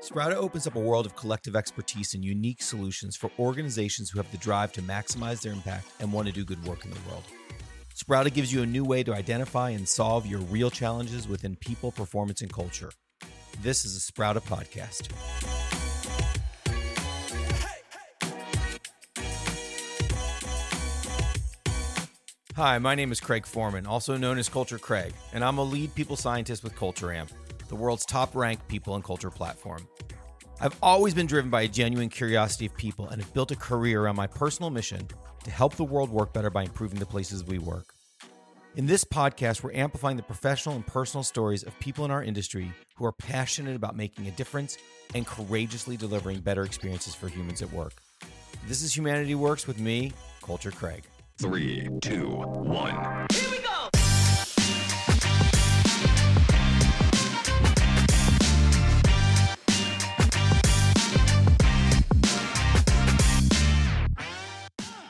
Sprouta opens up a world of collective expertise and unique solutions for organizations who have the drive to maximize their impact and want to do good work in the world. Sprouta gives you a new way to identify and solve your real challenges within people, performance, and culture. This is a Sprouta podcast. Hi, my name is Craig Foreman, also known as Culture Craig, and I'm a lead people scientist with Culture Amp the world's top ranked people and culture platform. I've always been driven by a genuine curiosity of people and have built a career around my personal mission to help the world work better by improving the places we work. In this podcast, we're amplifying the professional and personal stories of people in our industry who are passionate about making a difference and courageously delivering better experiences for humans at work. This is Humanity Works with me, Culture Craig. Three, two, one.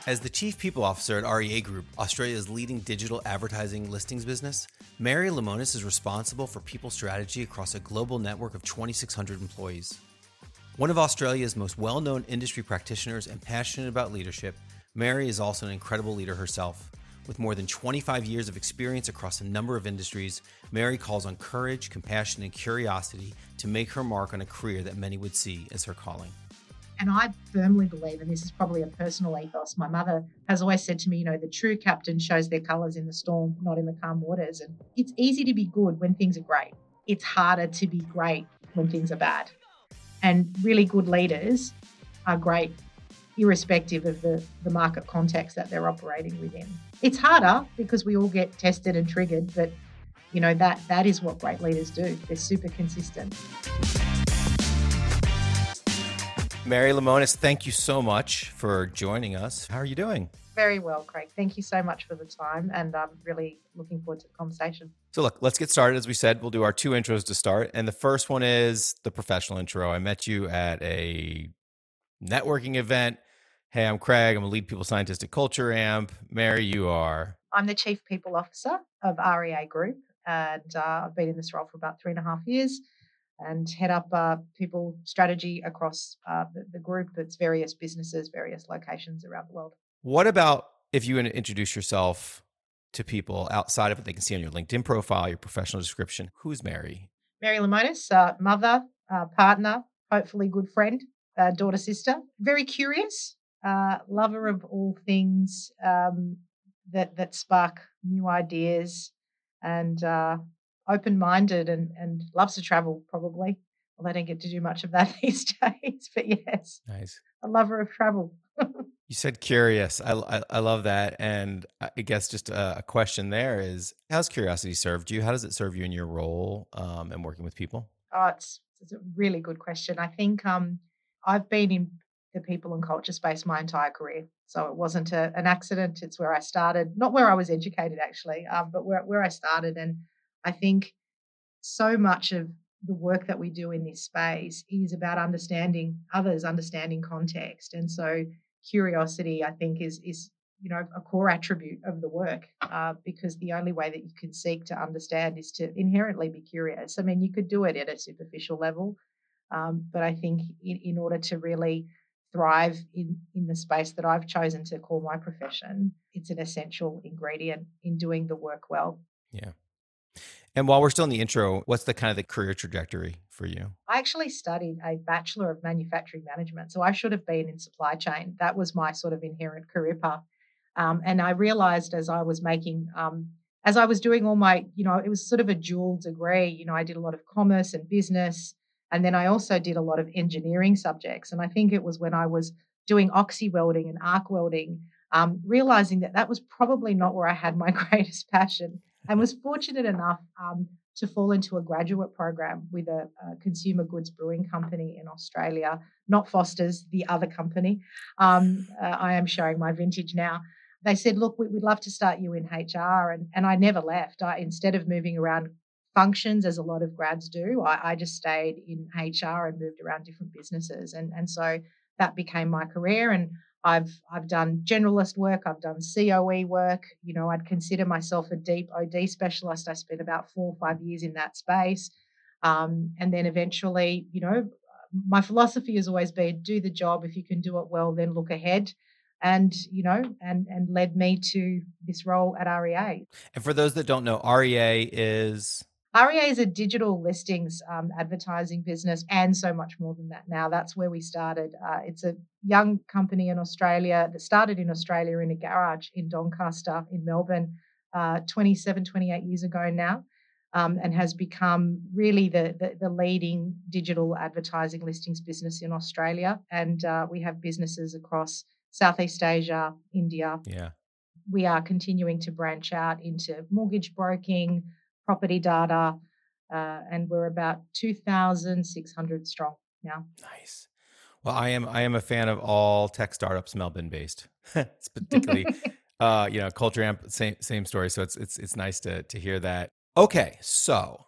As the Chief People Officer at REA Group, Australia's leading digital advertising listings business, Mary Lemonis is responsible for people strategy across a global network of 2,600 employees. One of Australia's most well known industry practitioners and passionate about leadership, Mary is also an incredible leader herself. With more than 25 years of experience across a number of industries, Mary calls on courage, compassion, and curiosity to make her mark on a career that many would see as her calling. And I firmly believe, and this is probably a personal ethos, my mother has always said to me, you know, the true captain shows their colours in the storm, not in the calm waters. And it's easy to be good when things are great. It's harder to be great when things are bad. And really good leaders are great irrespective of the, the market context that they're operating within. It's harder because we all get tested and triggered, but you know that that is what great leaders do. They're super consistent. Mary Lemonis, thank you so much for joining us. How are you doing? Very well, Craig. Thank you so much for the time, and I'm really looking forward to the conversation. So, look, let's get started. As we said, we'll do our two intros to start. And the first one is the professional intro. I met you at a networking event. Hey, I'm Craig. I'm a lead people scientist at Culture Amp. Mary, you are? I'm the Chief People Officer of REA Group, and uh, I've been in this role for about three and a half years and head up uh, people strategy across uh, the, the, group. It's various businesses, various locations around the world. What about if you introduce yourself to people outside of what they can see on your LinkedIn profile, your professional description? Who's Mary? Mary Lemonis, uh, mother, uh, partner, hopefully good friend, uh, daughter, sister. Very curious, uh, lover of all things um, that that spark new ideas, and open minded and, and loves to travel, probably. Well, they don't get to do much of that these days, but yes. Nice. A lover of travel. you said curious. I, I, I, love that. And I guess just a, a, question there is how's curiosity served you? How does it serve you in your role um, and working with people? Oh, it's, it's a really good question. I think um, I've been in the people and culture space my entire career. So it wasn't a, an accident. It's where I started, not where I was educated actually, um, but where, where I started. And I think so much of the work that we do in this space is about understanding others, understanding context. And so curiosity, I think, is is you know a core attribute of the work uh, because the only way that you can seek to understand is to inherently be curious. I mean, you could do it at a superficial level, um, but I think in, in order to really thrive in in the space that I've chosen to call my profession, it's an essential ingredient in doing the work well. Yeah. And while we're still in the intro, what's the kind of the career trajectory for you? I actually studied a Bachelor of Manufacturing Management. So I should have been in supply chain. That was my sort of inherent career path. Um, and I realized as I was making, um, as I was doing all my, you know, it was sort of a dual degree. You know, I did a lot of commerce and business. And then I also did a lot of engineering subjects. And I think it was when I was doing oxy welding and arc welding, um, realizing that that was probably not where I had my greatest passion and was fortunate enough um, to fall into a graduate program with a, a, consumer goods brewing company in Australia, not Foster's, the other company. Um, uh, I am showing my vintage now. They said, Look, we, would love to start you in HR. And, and I never left. I, instead of moving around functions, as a lot of grads do, I, I just stayed in HR and moved around different businesses. And, and so that became my career. And I've I've done generalist work, I've done COE work. You know, I'd consider myself a deep OD specialist. I spent about four or five years in that space, um, and then eventually, you know, my philosophy has always been do the job. If you can do it well, then look ahead. And, you know, and and led me to this role at REA. And for those that don't know, REA is REA is a digital listings um, advertising business and so much more than that now. That's where we started. Uh, it's a young company in Australia that started in Australia in a garage in Doncaster in Melbourne uh, 27, 28 years ago now um, and has become really the, the, the, leading digital advertising listings business in Australia. And uh, we have businesses across Southeast Asia, India. Yeah. We are continuing to branch out into mortgage broking, property data, uh, and we're about 2,600 strong now. Nice. Well, I am I am a fan of all tech startups Melbourne based. it's particularly uh, you know, culture amp same same story. So it's it's it's nice to to hear that. Okay, so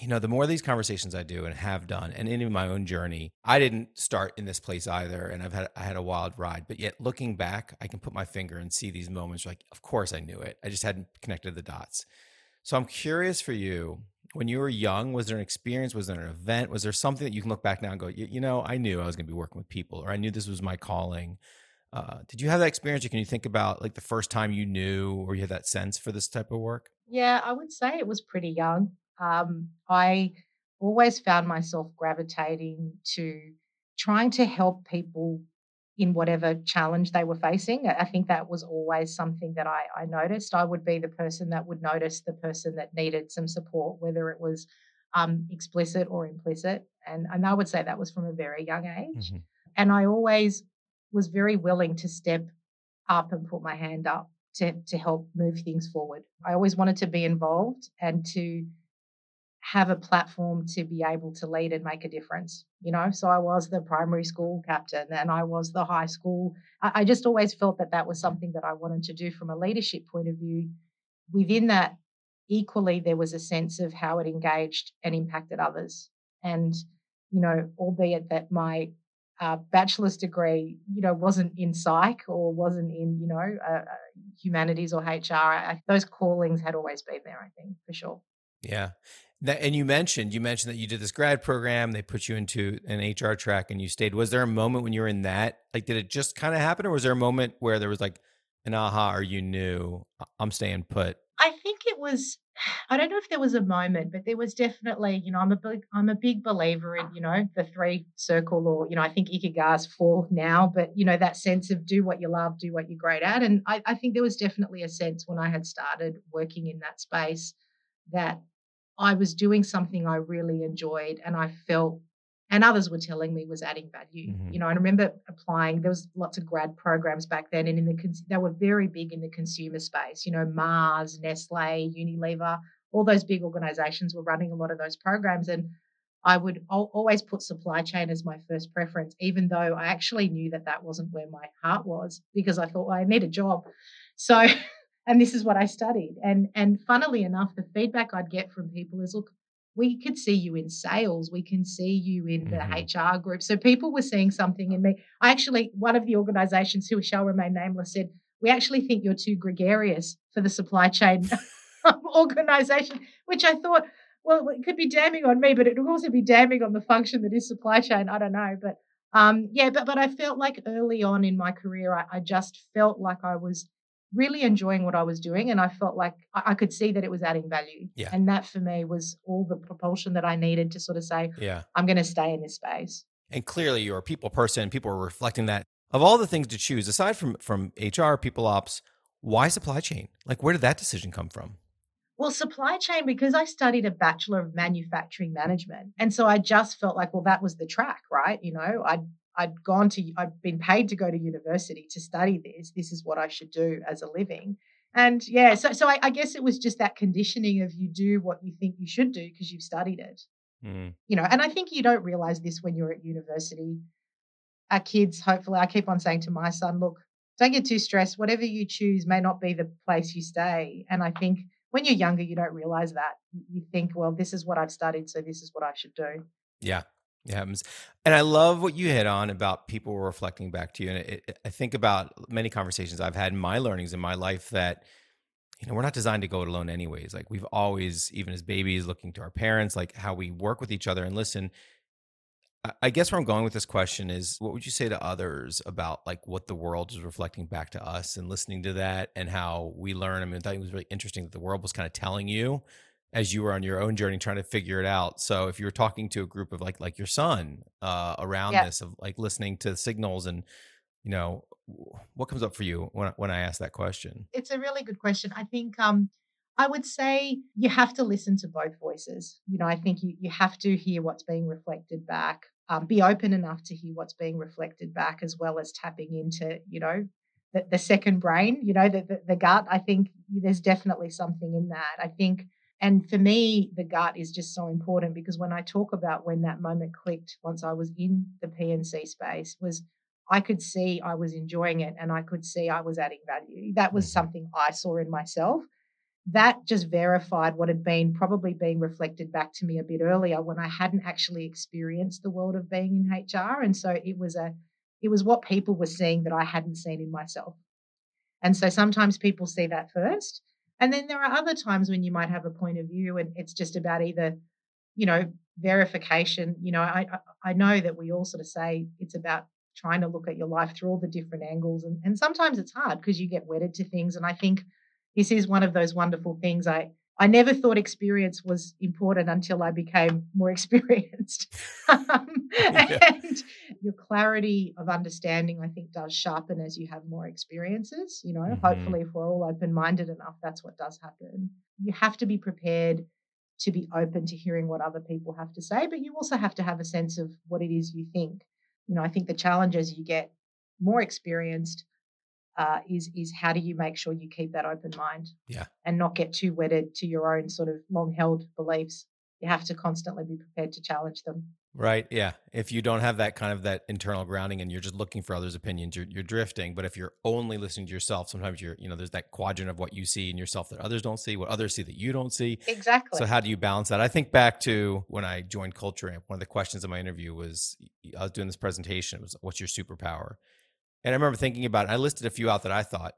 you know, the more of these conversations I do and have done, and in my own journey, I didn't start in this place either, and I've had I had a wild ride. But yet, looking back, I can put my finger and see these moments. Like, of course, I knew it. I just hadn't connected the dots. So I'm curious for you. When you were young, was there an experience? Was there an event? Was there something that you can look back now and go, you, know, I knew I was going to be working with people, or I knew this was my calling. Uh, did you have that experience, or can you think about like the first time you knew, or you had that sense for this type of work? Yeah, I would say it was pretty young. Um, I always found myself gravitating to trying to help people in whatever challenge they were facing. I think that was always something that I, I, noticed. I would be the person that would notice the person that needed some support, whether it was um, explicit or implicit. And, and I would say that was from a very young age. Mm-hmm. And I always was very willing to step up and put my hand up to, to help move things forward. I always wanted to be involved and to have a platform to be able to lead and make a difference. You know, so I was the primary school captain and I was the high school. I, just always felt that that was something that I wanted to do from a leadership point of view. Within that, equally, there was a sense of how it engaged and impacted others. And, you know, albeit that my uh, bachelor's degree, you know, wasn't in psych or wasn't in, you know, uh, uh humanities or HR. I, those callings had always been there, I think, for sure. Yeah. That, and you mentioned you mentioned that you did this grad program. They put you into an HR track, and you stayed. Was there a moment when you were in that? Like, did it just kind of happen, or was there a moment where there was like an aha, or you knew I'm staying put? I think it was I don't know if there was a moment, but there was definitely, you know, I'm a big, I'm a big believer in, you know, the three circle, or you know, I think Ikigai is four now, but you know, that sense of do what you love, do what you're great at, and I, I think there was definitely a sense when I had started working in that space that I was doing something I really enjoyed, and I felt and others were telling me was adding value. Mm-hmm. You know, I remember applying. There was lots of grad programs back then, and in the they were very big in the consumer space. You know, Mars, Nestle, Unilever, all those big organizations were running a lot of those programs, and I would always put supply chain as my first preference, even though I actually knew that that wasn't where my heart was, because I thought well, I need a job. So, and this is what I studied. And and funnily enough, the feedback I'd get from people is, look, we could see you in sales we can see you in the mm-hmm. hr group so people were seeing something in me i actually one of the organizations who shall remain nameless said we actually think you're too gregarious for the supply chain organization which i thought well it could be damning on me but it would also be damning on the function that is supply chain i don't know but um yeah but but i felt like early on in my career I, I just felt like i was really enjoying what I was doing. And I felt like I, could see that it was adding value. Yeah. And that for me was all the propulsion that I needed to sort of say, yeah, I'm going to stay in this space. And clearly you're a people person. People are reflecting that. Of all the things to choose, aside from from HR, people ops, why supply chain? Like where did that decision come from? Well, supply chain, because I studied a Bachelor of Manufacturing Management. And so I just felt like, well, that was the track, right? You know, I'd I'd gone to, I'd been paid to go to university to study this. This is what I should do as a living. And yeah, so so I, I guess it was just that conditioning of you do what you think you should do because you've studied it. Mm. You know, and I think you don't realize this when you're at university. Our kids, hopefully, I keep on saying to my son, look, don't get too stressed. Whatever you choose may not be the place you stay. And I think when you're younger, you don't realize that. You think, well, this is what I've studied, so this is what I should do. Yeah, it happens. And I love what you hit on about people reflecting back to you. And it, it, I think about many conversations I've had in my learnings in my life that, you know, we're not designed to go it alone anyways. Like we've always, even as babies, looking to our parents, like how we work with each other and listen. I guess where I'm going with this question is what would you say to others about like what the world is reflecting back to us and listening to that and how we learn? I mean, I thought it was really interesting that the world was kind of telling you as you were on your own journey trying to figure it out. So if you were talking to a group of like like your son uh around yeah. this of like listening to signals and you know what comes up for you when when I ask that question? It's a really good question. I think um I would say you have to listen to both voices. You know, I think you, you have to hear what's being reflected back, um, be open enough to hear what's being reflected back, as well as tapping into, you know, the, the second brain, you know, the, the, the gut. I think there's definitely something in that. I think, and for me, the gut is just so important because when I talk about when that moment clicked once I was in the P&C space, was I could see I was enjoying it and I could see I was adding value. That was mm-hmm. something I saw in myself that just verified what had been probably being reflected back to me a bit earlier when I hadn't actually experienced the world of being in HR. And so it was a it was what people were seeing that I hadn't seen in myself. And so sometimes people see that first. And then there are other times when you might have a point of view and it's just about either, you know, verification. You know, I I know that we all sort of say it's about trying to look at your life through all the different angles. And, and sometimes it's hard because you get wedded to things. And I think this is one of those wonderful things. I I never thought experience was important until I became more experienced. um, yeah. And your clarity of understanding, I think, does sharpen as you have more experiences. You know, mm-hmm. hopefully, if we're all open minded enough, that's what does happen. You have to be prepared to be open to hearing what other people have to say, but you also have to have a sense of what it is you think. You know, I think the challenge as you get more experienced, uh, is is how do you make sure you keep that open mind yeah. and not get too wedded to your own sort of long held beliefs? You have to constantly be prepared to challenge them. Right yeah. If you don't have that kind of that internal grounding and you're just looking for others opinions you're, you're drifting. But if you're only listening to yourself sometimes you're you know there's that quadrant of what you see in yourself that others don't see what others see that you don't see. Exactly. so how do you balance that? I think back to when i joined culture amp one of the questions in my interview was i was doing this presentation it was what's your superpower and I remember thinking about it. I listed a few out that I thought,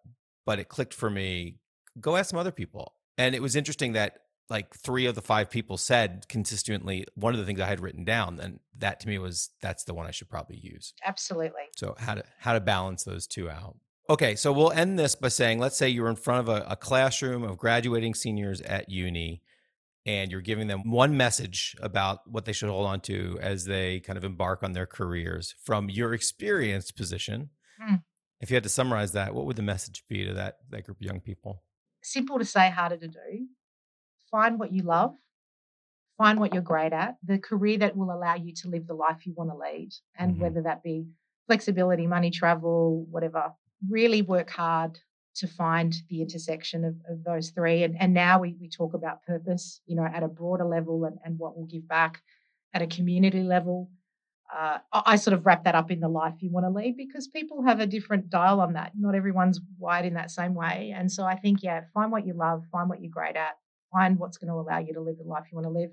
but it clicked for me. Go ask some other people. And it was interesting that like three of the five people said consistently one of the things I had written down, and that to me was that's the one I should probably use. Absolutely. So how to how to balance those two out. Okay, so we'll end this by saying, let's say you're in front of a, a classroom of graduating seniors at uni, and you're giving them one message about what they should hold on to as they kind of embark on their careers from your experienced position. If you had to summarize that, what would the message be to that that group of young people? Simple to say, harder to do. Find what you love. Find what you're great at. The career that will allow you to live the life you want to lead, and mm-hmm. whether that be flexibility, money, travel, whatever. Really work hard to find the intersection of, of those three. And, and now we, we talk about purpose, you know, at a broader level and, and what will give back at a community level uh, I sort of wrap that up in the life you want to lead because people have a different dial on that. Not everyone's wired in that same way. And so I think, yeah, find what you love, find what you're great at, find what's going to allow you to live the life you want to live.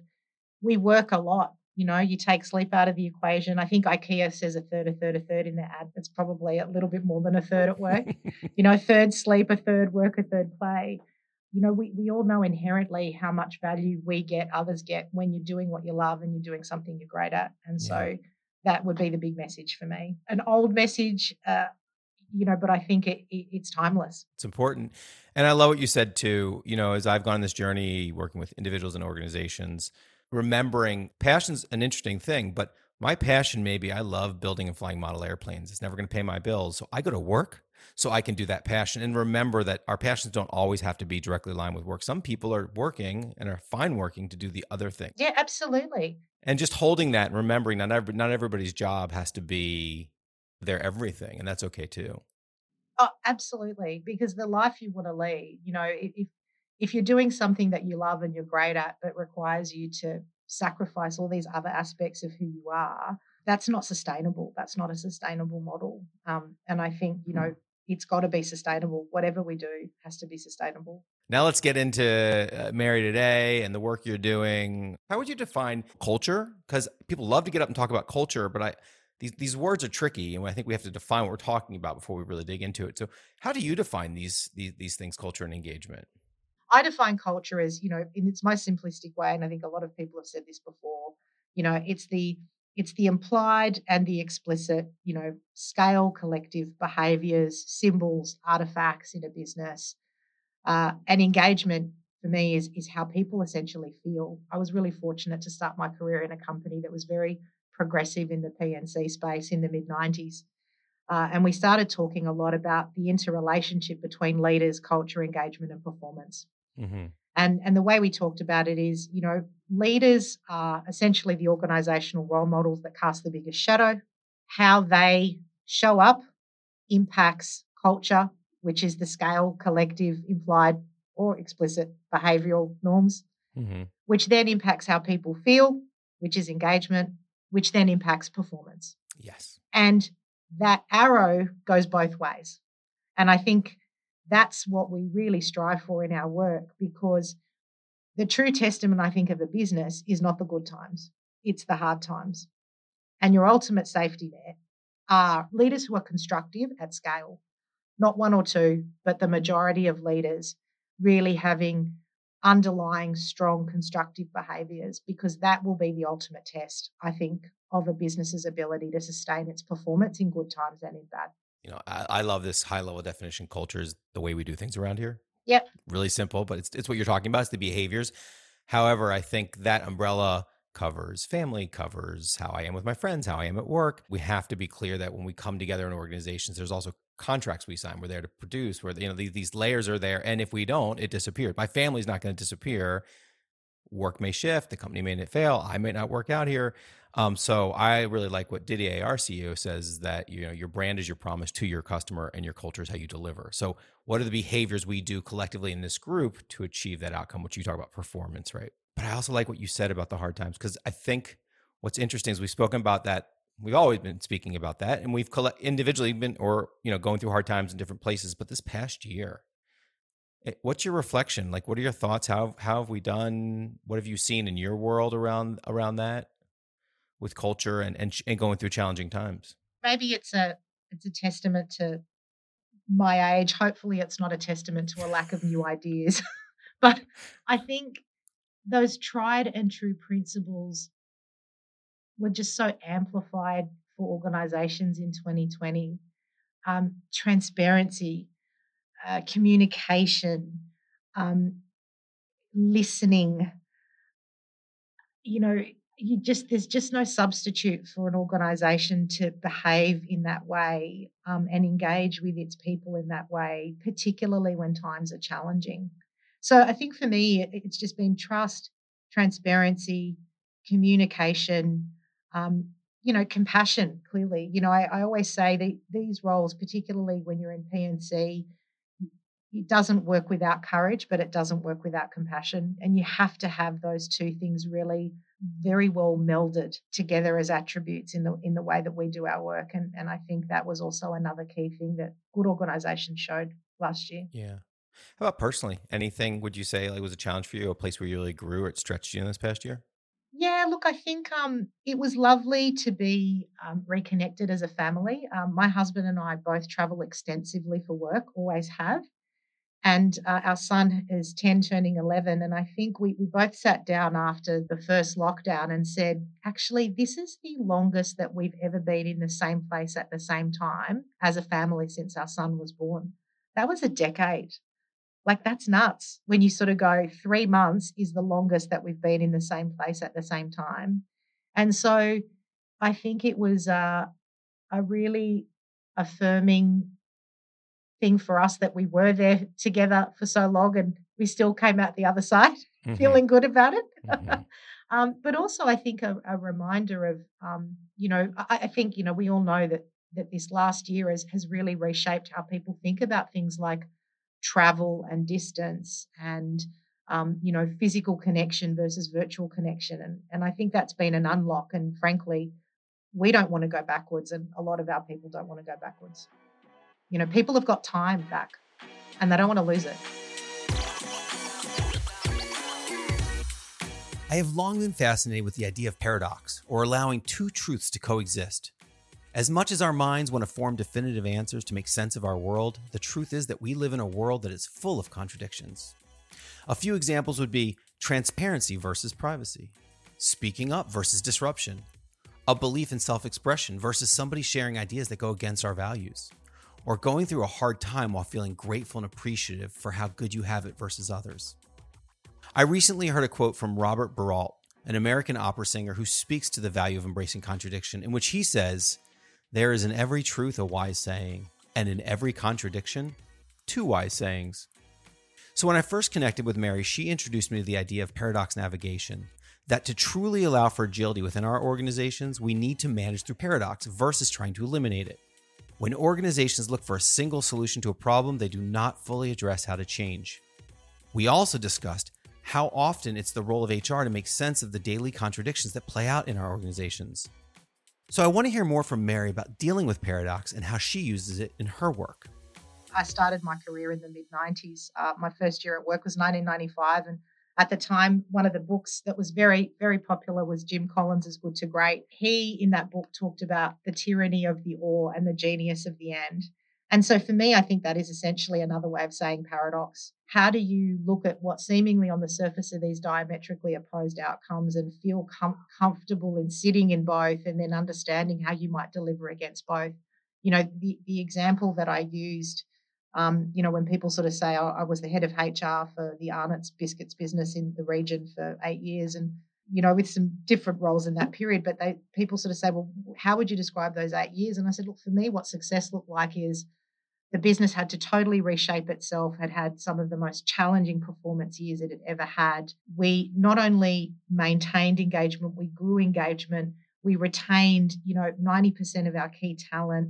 We work a lot. You know, you take sleep out of the equation. I think IKEA says a third, a third, a third in their ad. It's probably a little bit more than a third at work. you know, third sleep, a third work, a third play. You know, we, we all know inherently how much value we get, others get when you're doing what you love and you're doing something you're great at. And so, yeah that would be the big message for me. An old message, uh, you know, but I think it, it, it's timeless. It's important. And I love what you said too. You know, as I've gone on this journey working with individuals and organizations, remembering passion's an interesting thing, but my passion maybe I love building and flying model airplanes. It's never going to pay my bills. So I go to work so I can do that passion. And remember that our passions don't always have to be directly aligned with work. Some people are working and are fine working to do the other thing. Yeah, absolutely. And just holding that and remembering not every, not everybody's job has to be their everything and that's okay too. Oh absolutely because the life you want to lead you know if if you're doing something that you love and you're great at but requires you to sacrifice all these other aspects of who you are that's not sustainable. That's not a sustainable model. Um, and i think you know it's got to be sustainable whatever we do has to be sustainable now let's get into uh, Mary today and the work you're doing. How would you define culture? Because people love to get up and talk about culture, but I these these words are tricky, and I think we have to define what we're talking about before we really dig into it. So, how do you define these these these things, culture and engagement? I define culture as you know, in its most simplistic way, and I think a lot of people have said this before. You know, it's the it's the implied and the explicit, you know, scale collective behaviors, symbols, artifacts in a business. Uh, and engagement for me is, is how people essentially feel. I was really fortunate to start my career in a company that was very progressive in the PNC space in the mid 90s. Uh, and we started talking a lot about the interrelationship between leaders, culture, engagement, and performance. Mm-hmm. And, and the way we talked about it is, you know, leaders are essentially the organizational role models that cast the biggest shadow. How they show up impacts culture, which is the scale, collective, implied, or explicit behavioral norms, mm-hmm. which then impacts how people feel, which is engagement, which then impacts performance. Yes. And that arrow goes both ways. And I think that's what we really strive for in our work because the true testament, I think, of a business is not the good times, it's the hard times. And your ultimate safety net are leaders who are constructive at scale, not one or two, but the majority of leaders really having underlying strong constructive behaviors because that will be the ultimate test, I think, of a business's ability to sustain its performance in good times and in bad. You know, I, I love this high level definition. Culture is the way we do things around here. Yep. Really simple, but it's it's what you're talking about. It's the behaviors. However, I think that umbrella covers family, covers how I am with my friends, how I am at work. We have to be clear that when we come together in organizations, there's also contracts we sign. We're there to produce. Where you know these, these layers are there, and if we don't, it disappears. My family's not going to disappear. Work may shift. The company may not fail. I may not work out here. Um, so I really like what Didier, CEO, says that you know your brand is your promise to your customer, and your culture is how you deliver. So what are the behaviors we do collectively in this group to achieve that outcome? Which you talk about performance, right? But I also like what you said about the hard times because I think what's interesting is we've spoken about that. We've always been speaking about that, and we've collect- individually been, or you know, going through hard times in different places. But this past year, what's your reflection? Like, what are your thoughts? How how have we done? What have you seen in your world around around that? With culture and, and and going through challenging times. Maybe it's a it's a testament to my age. Hopefully, it's not a testament to a lack of new ideas. but I think those tried and true principles were just so amplified for organizations in 2020. Um, transparency, uh, communication, um, listening, you know, you just there's just no substitute for an organization to behave in that way um, and engage with its people in that way particularly when times are challenging. So i think for me it's just been trust transparency communication um, you know compassion clearly. You know I, I always say that these roles particularly when you're in pnc it doesn't work without courage but it doesn't work without compassion and you have to have those two things really very well melded together as attributes in the in the way that we do our work and and I think that was also another key thing that good organizations showed last year. Yeah. How about personally? Anything would you say like was a challenge for you, a place where you really grew or it stretched you in this past year? Yeah, look, I think um, it was lovely to be um, reconnected as a family. Um, my husband and I both travel extensively for work, always have. And uh, our son is 10, turning 11. And I think we, we both sat down after the first lockdown and said, actually, this is the longest that we've ever been in the same place at the same time as a family since our son was born. That was a decade. Like, that's nuts when you sort of go, three months is the longest that we've been in the same place at the same time. And so I think it was uh, a really affirming thing for us that we were there together for so long and we still came out the other side mm-hmm. feeling good about it. Mm-hmm. um, but also, I think a, a reminder of, um, you know, I, I, think, you know, we all know that that this last year has, has really reshaped how people think about things like travel and distance and, um, you know, physical connection versus virtual connection. And, and I think that's been an unlock. And frankly, we don't want to go backwards, and a lot of our people don't want to go backwards. You know, people have got time back and they don't want to lose it. I have long been fascinated with the idea of paradox, or allowing two truths to coexist. As much as our minds want to form definitive answers to make sense of our world, the truth is that we live in a world that is full of contradictions. A few examples would be transparency versus privacy, speaking up versus disruption, a belief in self expression versus somebody sharing ideas that go against our values, or going through a hard time while feeling grateful and appreciative for how good you have it versus others. I recently heard a quote from Robert Breault, an American opera singer who speaks to the value of embracing contradiction, in which he says, There is in every truth a wise saying, and in every contradiction, two wise sayings. So when I first connected with Mary, she introduced me to the idea of paradox navigation. That to truly allow for agility within our organizations, we need to manage through paradox versus trying to eliminate it. When organizations look for a single solution to a problem, they do not fully address how to change. We also discussed how often it's the role of HR to make sense of the daily contradictions that play out in our organizations. So I want to hear more from Mary about dealing with paradox and how she uses it in her work. I started my career in the mid 90s. Uh, my first year at work was 1995. And at the time, one of the books that was very, very popular was Jim Collins' Good to Great. He, in that book, talked about the tyranny of the or and the genius of the end. And so for me, I think that is essentially another way of saying paradox. How do you look at what seemingly on the surface of these diametrically opposed outcomes and feel com- comfortable in sitting in both and then understanding how you might deliver against both? You know, the, the example that I used, um, you know, when people sort of say, oh, I was the head of HR for the Arnott's biscuits business in the region for eight years and you know, with some different roles in that period. But they people sort of say, well, how would you describe those eight years? And I said, look, for me, what success looked like is the business had to totally reshape itself, had had some of the most challenging performance years it had ever had. We not only maintained engagement, we grew engagement, we retained, you know, 90% of our key talent.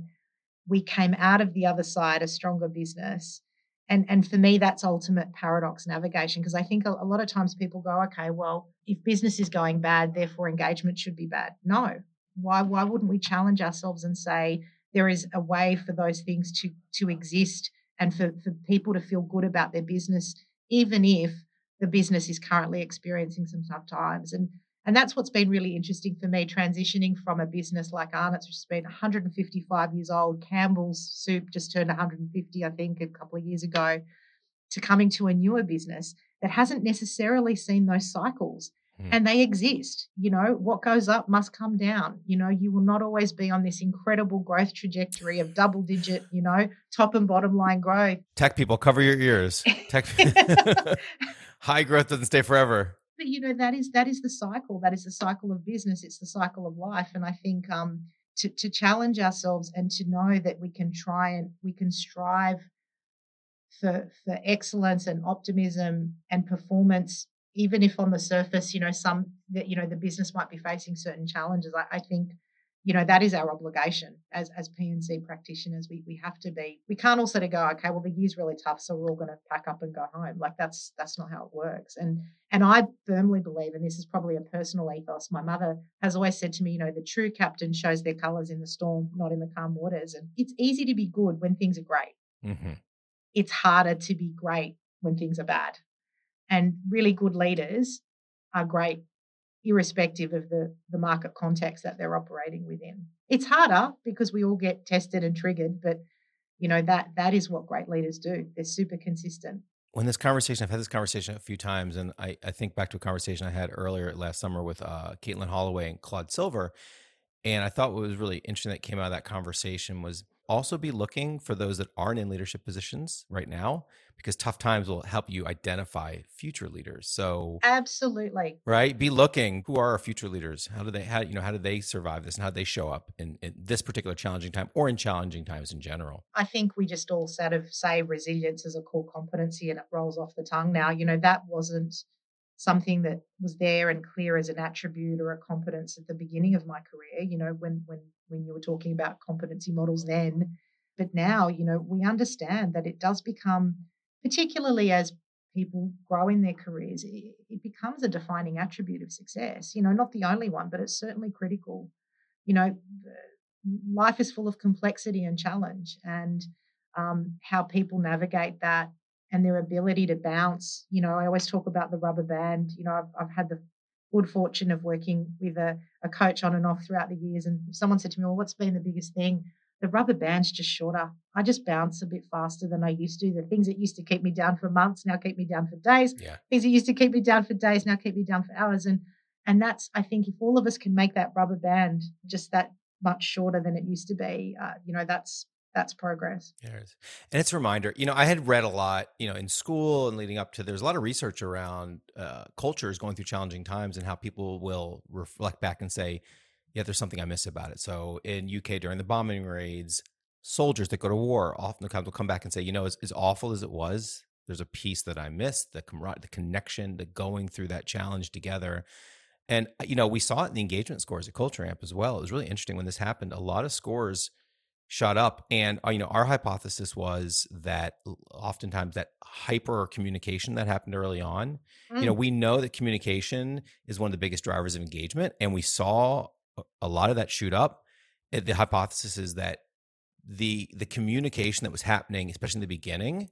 We came out of the other side a stronger business. And, and for me, that's ultimate paradox navigation because I think a, a lot of times people go, okay, well, if business is going bad, therefore engagement should be bad. No. Why, why wouldn't we challenge ourselves and say, there is a way for those things to to exist and for, for people to feel good about their business, even if the business is currently experiencing some tough times. And and that's what's been really interesting for me, transitioning from a business like Arnott's, which has been 155 years old, Campbell's Soup just turned 150, I think, a couple of years ago, to coming to a newer business that hasn't necessarily seen those cycles. Mm. And they exist. You know, what goes up must come down. You know, you will not always be on this incredible growth trajectory of double digit, you know, top and bottom line growth. Tech people, cover your ears. Tech high growth doesn't stay forever. But you know, that is that is the cycle. That is the cycle of business. It's the cycle of life. And I think um to, to challenge ourselves and to know that we can try and we can strive for for excellence and optimism and performance even if on the surface, you know, some that you know the business might be facing certain challenges, I, I think you know that is our obligation as as P&C practitioners. We we have to be. We can't also to go, okay, well the year's really tough, so we're all going to pack up and go home. Like that's that's not how it works. And and I firmly believe, and this is probably a personal ethos. My mother has always said to me, you know, the true captain shows their colours in the storm, not in the calm waters. And it's easy to be good when things are great. Mm-hmm. It's harder to be great when things are bad. And really good leaders are great irrespective of the, the market context that they're operating within. It's harder because we all get tested and triggered, but you know that that is what great leaders do. They're super consistent. When this conversation, I've had this conversation a few times, and I, I think back to a conversation I had earlier last summer with uh, Caitlin Holloway and Claude Silver, and I thought what was really interesting that came out of that conversation was also be looking for those that aren't in leadership positions right now because tough times will help you identify future leaders. So absolutely right. Be looking. Who are our future leaders? How do they? How you know? How do they survive this? And how do they show up in, in this particular challenging time, or in challenging times in general? I think we just all sort of say resilience is a core competency, and it rolls off the tongue now. You know that wasn't something that was there and clear as an attribute or a competence at the beginning of my career you know when when when you were talking about competency models then but now you know we understand that it does become particularly as people grow in their careers it, becomes a defining attribute of success you know not the only one but it's certainly critical you know life is full of complexity and challenge and um, how people navigate that and their ability to bounce. You know, I always talk about the rubber band. You know, I've, I've had the good fortune of working with a, a coach on and off throughout the years. And someone said to me, Well, what's been the biggest thing? The rubber band's just shorter. I just bounce a bit faster than I used to. The things that used to keep me down for months now keep me down for days. Yeah. Things that used to keep me down for days now keep me down for hours. And And that's, I think, if all of us can make that rubber band just that much shorter than it used to be, uh, you know, that's that's progress. And it's a reminder. You know, I had read a lot, you know, in school and leading up to. There's a lot of research around uh, cultures going through challenging times and how people will reflect back and say, "Yeah, there's something I miss about it." So in UK during the bombing raids, soldiers that go to war often will come back and say, "You know, as, as awful as it was, there's a piece that I missed: the camar- the connection, the going through that challenge together." And uh, you know, we saw it in the engagement scores at Culture Amp as well. It was really interesting when this happened. A lot of scores shot up, and uh, you know, our hypothesis was that oftentimes that hyper communication that happened early on. Mm. You know, mm. we know that communication is one of the biggest drivers of engagement, and we saw a lot of that shoot up. The hypothesis is that the the communication that was happening, especially in the beginning,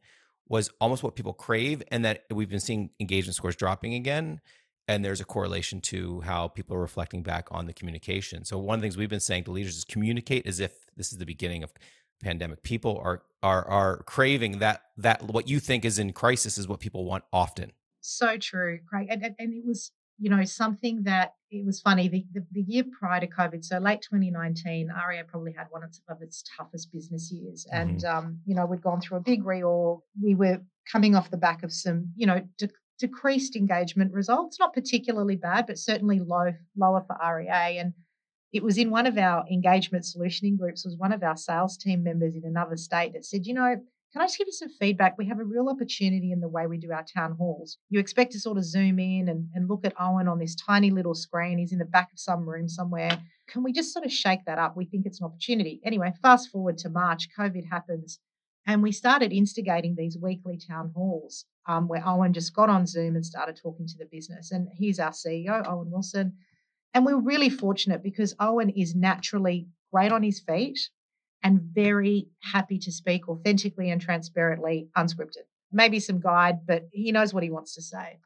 was almost what people crave, and that we've been seeing engagement scores dropping again and there's a correlation to how people are reflecting back on the communication. So one of the things we've been saying to leaders is communicate as if this is the beginning of pandemic. People are are are craving that that what you think is in crisis is what people want often. So true, Craig. And, and, and it was you know something that it was funny the, the, the, year prior to covid so late 2019 REA probably had one of its toughest business years and mm-hmm. um, you know we'd gone through a big reorg we were coming off the back of some you know de- decreased engagement results, not particularly bad, but certainly low, lower for REA. And it was in one of our engagement solutioning groups, was one of our sales team members in another state that said, you know, can I just give you some feedback? We have a real opportunity in the way we do our town halls. You expect to sort of zoom in and, and look at Owen on this tiny little screen. He's in the back of some room somewhere. Can we just sort of shake that up? We think it's an opportunity. Anyway, fast forward to March, COVID happens. And we started instigating these weekly town halls um, where Owen just got on Zoom and started talking to the business. And he's our CEO, Owen Wilson. And we're really fortunate because Owen is naturally great on his feet and very happy to speak authentically and transparently, unscripted. Maybe some guide, but he knows what he wants to say.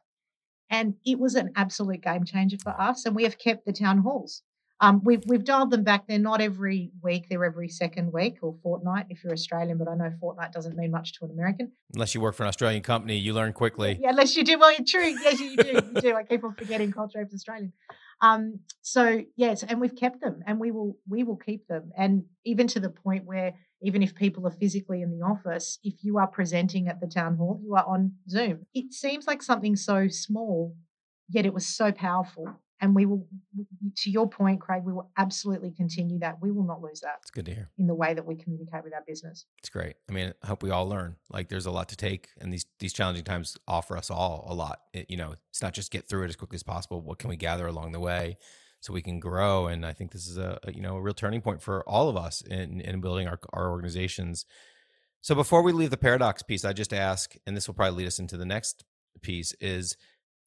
And it was an absolute game changer for us. And we have kept the town halls. Um, we've we've dialed them back. They're not every week. They're every second week or fortnight if you're Australian. But I know fortnight doesn't mean much to an American. Unless you work for an Australian company, you learn quickly. Yeah, unless you do. Well, true. Yes, you do. You do. I keep on forgetting culture is Australian. Um, so yes, and we've kept them, and we will we will keep them, and even to the point where even if people are physically in the office, if you are presenting at the town hall, you are on Zoom. It seems like something so small, yet it was so powerful and we will to your point craig we will absolutely continue that. We will not lose that it's good to hear. in the way that we communicate with our business. It's great. I mean i hope we all learn. Like there's a lot to take and these these challenging times offer us all a lot. It, you know it's not just get through it as quickly as possible. What can we gather along the way so we can grow? And i think this is a, a you know a real turning point for all of us in in building our, our organizations. So before we leave the paradox piece i just ask and this will probably lead us into the next piece is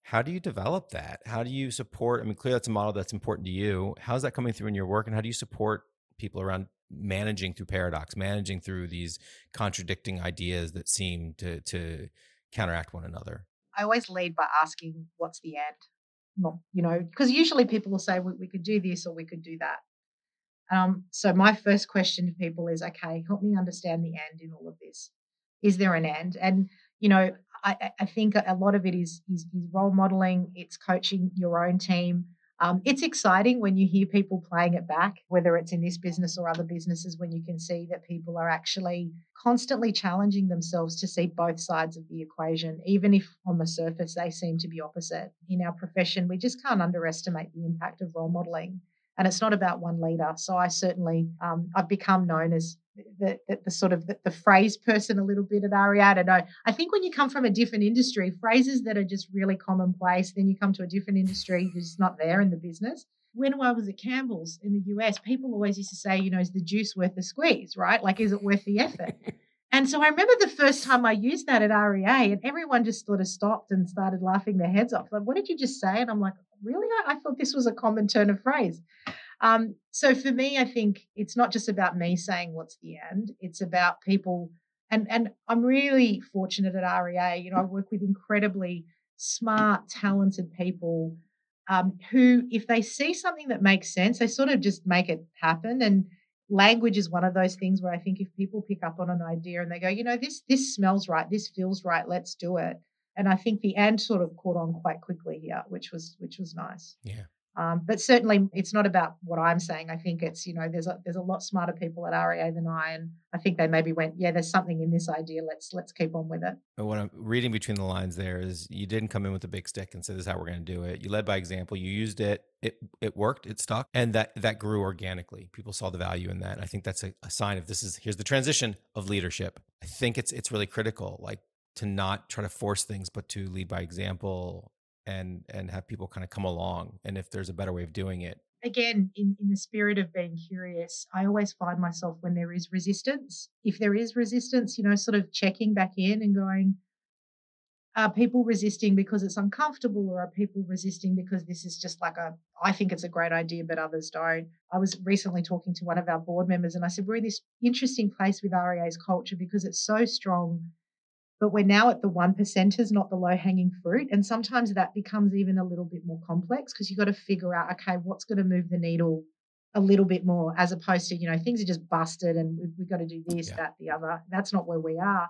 how do you develop that? How do you support? I mean, clearly that's a model that's important to you. How's that coming through in your work, and how do you support people around managing through paradox, managing through these contradicting ideas that seem to to counteract one another? I always lead by asking, "What's the end?" Not, you know, because usually people will say we, we could do this or we could do that. Um, so my first question to people is, okay, help me understand the end in all of this. Is there an end? And you know, I, I think a lot of it is, is, is role modeling. It's coaching your own team. Um, it's exciting when you hear people playing it back, whether it's in this business or other businesses, when you can see that people are actually constantly challenging themselves to see both sides of the equation, even if on the surface they seem to be opposite. In our profession, we just can't underestimate the impact of role modeling. And it's not about one leader. So I certainly, um, I've become known as the, the, the, sort of the, the, phrase person a little bit at REA. I don't know. I think when you come from a different industry, phrases that are just really commonplace, then you come to a different industry, you're not there in the business. When I was at Campbell's in the US, people always used to say, you know, is the juice worth the squeeze, right? Like, is it worth the effort? and so I remember the first time I used that at REA, and everyone just sort of stopped and started laughing their heads off. Like, what did you just say? And I'm like, really? I, I thought this was a common turn of phrase. Um, so for me, I think it's not just about me saying what's the end. It's about people, and and I'm really fortunate at REA. You know, I work with incredibly smart, talented people um, who, if they see something that makes sense, they sort of just make it happen. And language is one of those things where I think if people pick up on an idea and they go, you know, this this smells right, this feels right, let's do it and I think the end sort of caught on quite quickly here, which was which was nice. Yeah, Um, but certainly, it's not about what I'm saying. I think it's you know there's a there's a lot smarter people at REA than I, and I think they maybe went, yeah, there's something in this idea. Let's let's keep on with it. But what I'm reading between the lines there is you didn't come in with a big stick and say this is how we're going to do it. You led by example. You used it. It it worked. It stuck, and that that grew organically. People saw the value in that. I think that's a, a sign of this is here's the transition of leadership. I think it's it's really critical. Like to not try to force things, but to lead by example and and have people kind of come along and if there's a better way of doing it. Again in, in the spirit of being curious i always find myself when there is resistance. If there is resistance you know sort of checking back in and going are people resisting because it's uncomfortable or are people resisting because this is just like a i think it's a great idea but others don't? I was recently talking to one of our board members and i said we're in this interesting place with REA's culture because it's so strong but we're now at the one percenters, not the low hanging fruit. And sometimes that becomes even a little bit more complex because you've got to figure out, okay, what's going to move the needle a little bit more as opposed to, you know, things are just busted and we've, we've got to do this, yeah. that, the other. That's not where we are.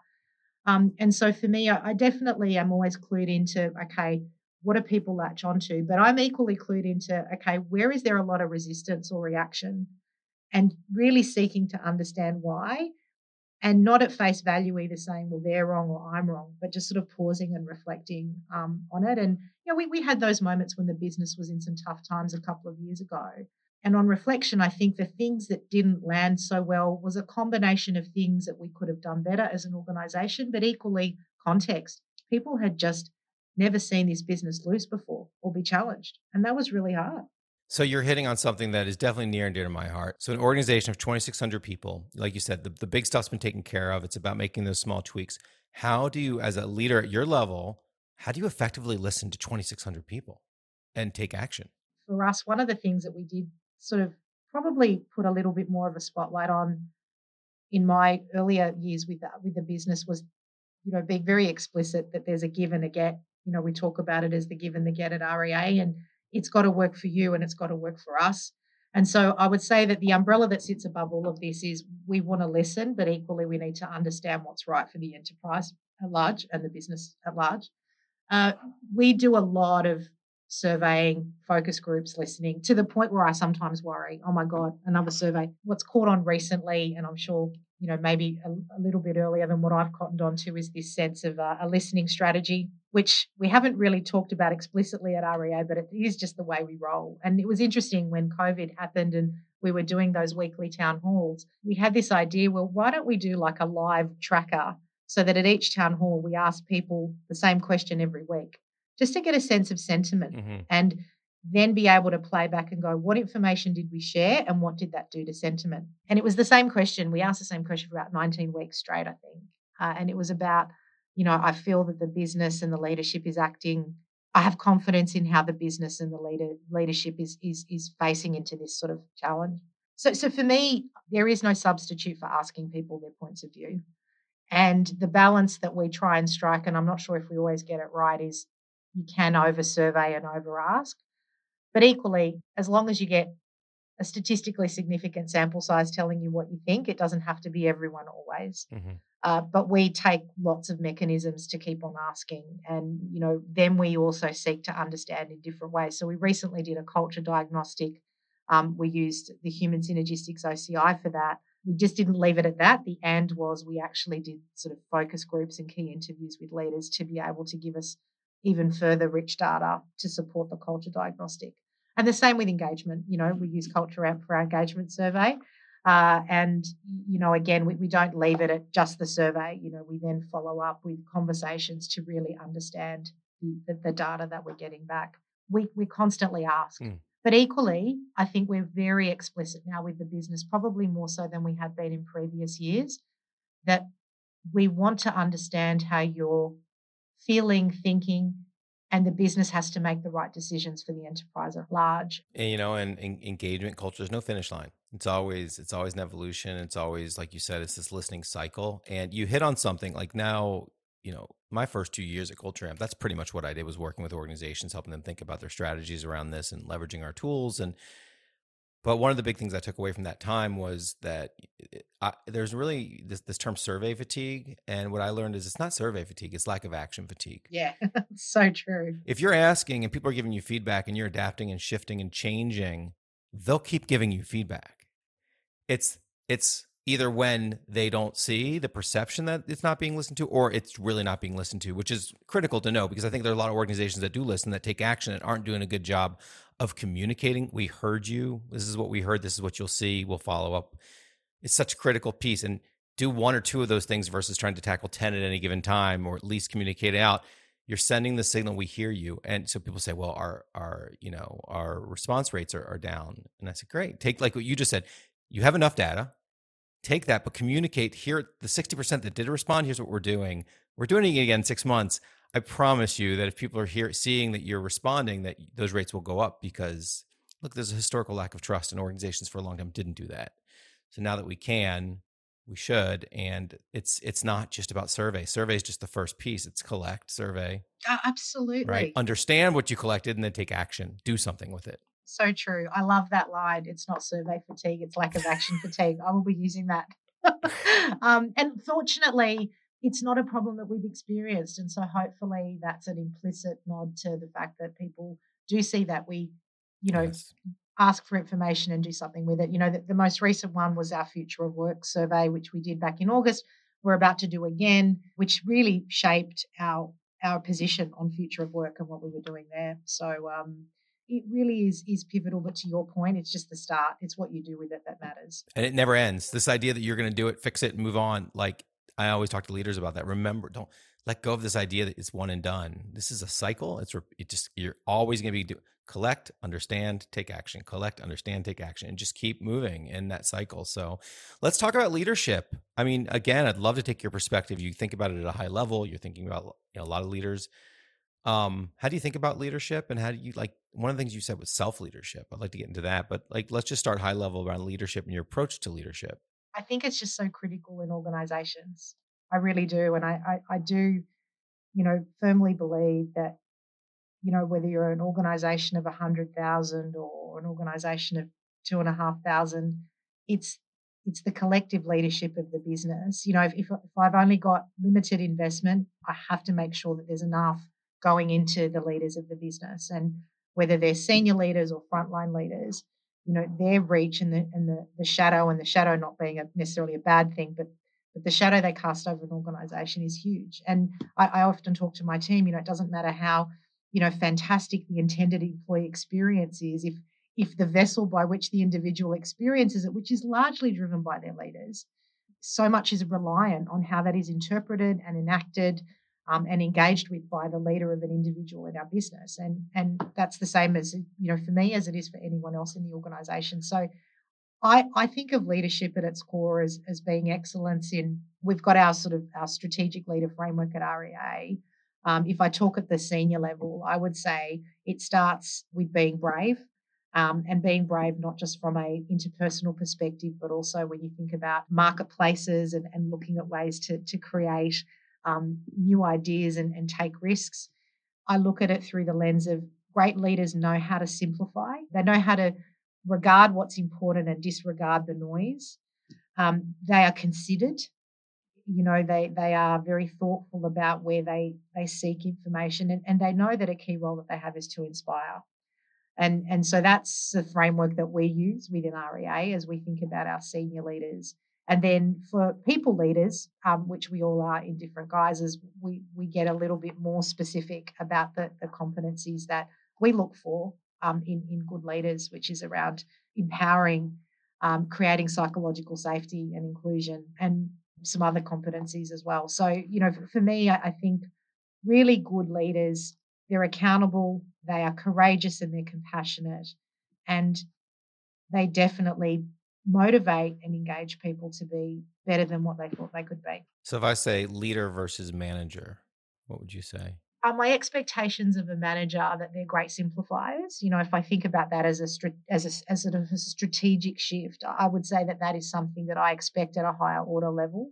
Um, and so for me, I, I definitely am always clued into, okay, what do people latch onto? But I'm equally clued into, okay, where is there a lot of resistance or reaction? And really seeking to understand why and not at face value either saying, well, they're wrong or I'm wrong, but just sort of pausing and reflecting um, on it. And, you know, we, we had those moments when the business was in some tough times a couple of years ago. And on reflection, I think the things that didn't land so well was a combination of things that we could have done better as an organization, but equally context. People had just never seen this business lose before or be challenged. And that was really hard. So you're hitting on something that is definitely near and dear to my heart. So an organization of 2,600 people, like you said, the, the big stuff's been taken care of. It's about making those small tweaks. How do you, as a leader at your level, how do you effectively listen to 2,600 people and take action? For us, one of the things that we did sort of probably put a little bit more of a spotlight on in my earlier years with the, with the business was, you know, being very explicit that there's a give and a get. You know, we talk about it as the give and the get at REA, and it's got to work for you and it's got to work for us. And so I would say that the umbrella that sits above all of this is we want to listen, but equally we need to understand what's right for the enterprise at large and the business at large. Uh, we do a lot of surveying, focus groups, listening to the point where I sometimes worry, oh my God, another survey. What's caught on recently, and I'm sure, you know, maybe a, a little bit earlier than what I've cottoned on to, is this sense of uh, a listening strategy, which we haven't really talked about explicitly at REA, but it is just the way we roll. And it was interesting when COVID happened and we were doing those weekly town halls. We had this idea well, why don't we do like a live tracker so that at each town hall we ask people the same question every week? just to get a sense of sentiment mm-hmm. and then be able to play back and go, what information did we share and what did that do to sentiment? And it was the same question. We asked the same question for about 19 weeks straight, I think. Uh, and it was about, you know, I feel that the business and the leadership is acting. I have confidence in how the business and the leader leadership is is is facing into this sort of challenge. So so for me, there is no substitute for asking people their points of view. And the balance that we try and strike, and I'm not sure if we always get it right, is you can over survey and over ask. But equally, as long as you get a statistically significant sample size telling you what you think, it doesn't have to be everyone always. Mm-hmm. Uh, but we take lots of mechanisms to keep on asking, and you know, then we also seek to understand in different ways. So we recently did a culture diagnostic. Um, we used the Human Synergistics OCI for that. We just didn't leave it at that. The and was we actually did sort of focus groups and key interviews with leaders to be able to give us even further rich data to support the culture diagnostic. And the same with engagement. You know, we use Culture Amp for our engagement survey. Uh, and, you know, again, we, we don't leave it at just the survey. You know, we then follow up with conversations to really understand the, the, data that we're getting back. We, we constantly ask. Mm. But equally, I think we're very explicit now with the business, probably more so than we have been in previous years, that we want to understand how you're feeling, thinking, and the business has to make the right decisions for the enterprise at large. And, you know, and, and engagement culture is no finish line. It's always it's always an evolution. It's always like you said, it's this listening cycle. And you hit on something like now, you know, my first two years at Culture Amp, that's pretty much what I did was working with organizations, helping them think about their strategies around this and leveraging our tools. And But one of the big things I took away from that time was that eh, I, there's really this, this term survey fatigue. And what I learned is it's not survey fatigue, it's lack of action fatigue. Yeah, so true. If you're asking and people are giving you feedback and you're adapting and shifting and changing, they'll keep giving you feedback. It's, it's, either when they don't see the perception that it's not being listened to or it's really not being listened to which is critical to know because i think there are a lot of organizations that do listen that take action and aren't doing a good job of communicating. We heard you. This is what we heard. This is what you'll see. We'll follow up. It's such a critical piece. And do one or two of those things versus trying to tackle 10 at any given time or at least communicate out. You're sending the signal we hear you. And so people say, well, our our, you know, our response rates are, are down. And I said, great. Take like what you just said. You have enough data. Take that, but communicate here the 60% that did respond. Here's what we're doing. We're doing it again six months. I promise you that if people are here seeing that you're responding, that those rates will go up because look, there's a historical lack of trust, and organizations for a long time didn't do that. So now that we can, we should, and it's it's not just about survey. Survey is just the first piece. It's collect, survey, uh, absolutely, right? Understand what you collected, and then take action. Do something with it. So true. I love that line. It's not survey fatigue; it's lack of action fatigue. I will be using that. um, and fortunately, it's not a problem that we've experienced. And so hopefully that's an implicit nod to the fact that people do see that we, you know, yes. ask for information and do something with it. You know, the, the most recent one was our Future of Work survey, which we did back in August. We're about to do again, which really shaped our our position on future of work and what we were doing there. So um, it really is is pivotal. But to your point, it's just the start. It's what you do with it that matters. And it never ends. This idea that you're going to do it, fix it, and move on. Like I always talk to leaders about that. Remember, don't let go of this idea that it's one and done. This is a cycle. It's it just you're always going to be do, collect, understand, take action. Collect, understand, take action, and just keep moving in that cycle. So, let's talk about leadership. I mean, again, I'd love to take your perspective. You think about it at a high level. You're thinking about you know, a lot of leaders. Um, how do you think about leadership, and how do you like? One of the things you said was self leadership. I'd like to get into that, but like, let's just start high level around leadership and your approach to leadership. I think it's just so critical in organizations. I really do. And I, I, I do, you know, firmly believe that, you know, whether you're an organization of 100,000 or an organization of two and a half thousand, it's, it's the collective leadership of the business. You know, if, if, if I've only got limited investment, I have to make sure that there's enough going into the leaders of the business. And whether they're senior leaders or frontline leaders, you know their reach and the and the, the shadow and the shadow not being a, necessarily a bad thing but but the shadow they cast over an organization is huge. And I, I often talk to my team you know it doesn't matter how you know fantastic the intended employee experience is if if the vessel by which the individual experiences it which is largely driven by their leaders so much is reliant on how that is interpreted and enacted um, and engaged with by the leader of an individual in our business. And and that's the same as you know for me as it is for anyone else in the organization. So I, I think of leadership at its core as, as being excellence in we've got our sort of our strategic leader framework at REA. Um, if I talk at the senior level, I would say it starts with being brave um, and being brave, not just from a interpersonal perspective, but also when you think about marketplaces and, and looking at ways to, to create um, new ideas and, and take risks. I look at it through the lens of great leaders know how to simplify. They know how to regard what's important and disregard the noise. Um, they are considered. You know, they they are very thoughtful about where they they seek information, and, and they know that a key role that they have is to inspire. And and so that's the framework that we use within REA as we think about our senior leaders and then for people leaders, um, which we all are in different guises, we, we get a little bit more specific about the, the competencies that we look for um, in, in good leaders, which is around empowering, um, creating psychological safety and inclusion, and some other competencies as well. So, you know, for, for me, I, I think really good leaders, they're accountable, they are courageous, and they're compassionate. And they definitely motivate and engage people to be better than what they thought they could be. So if I say leader versus manager, what would you say? Uh, my expectations of a manager are that they're great simplifiers. You know, if I think about that as a as a, as sort of a strategic shift, I would say that that is something that I expect at a higher order level.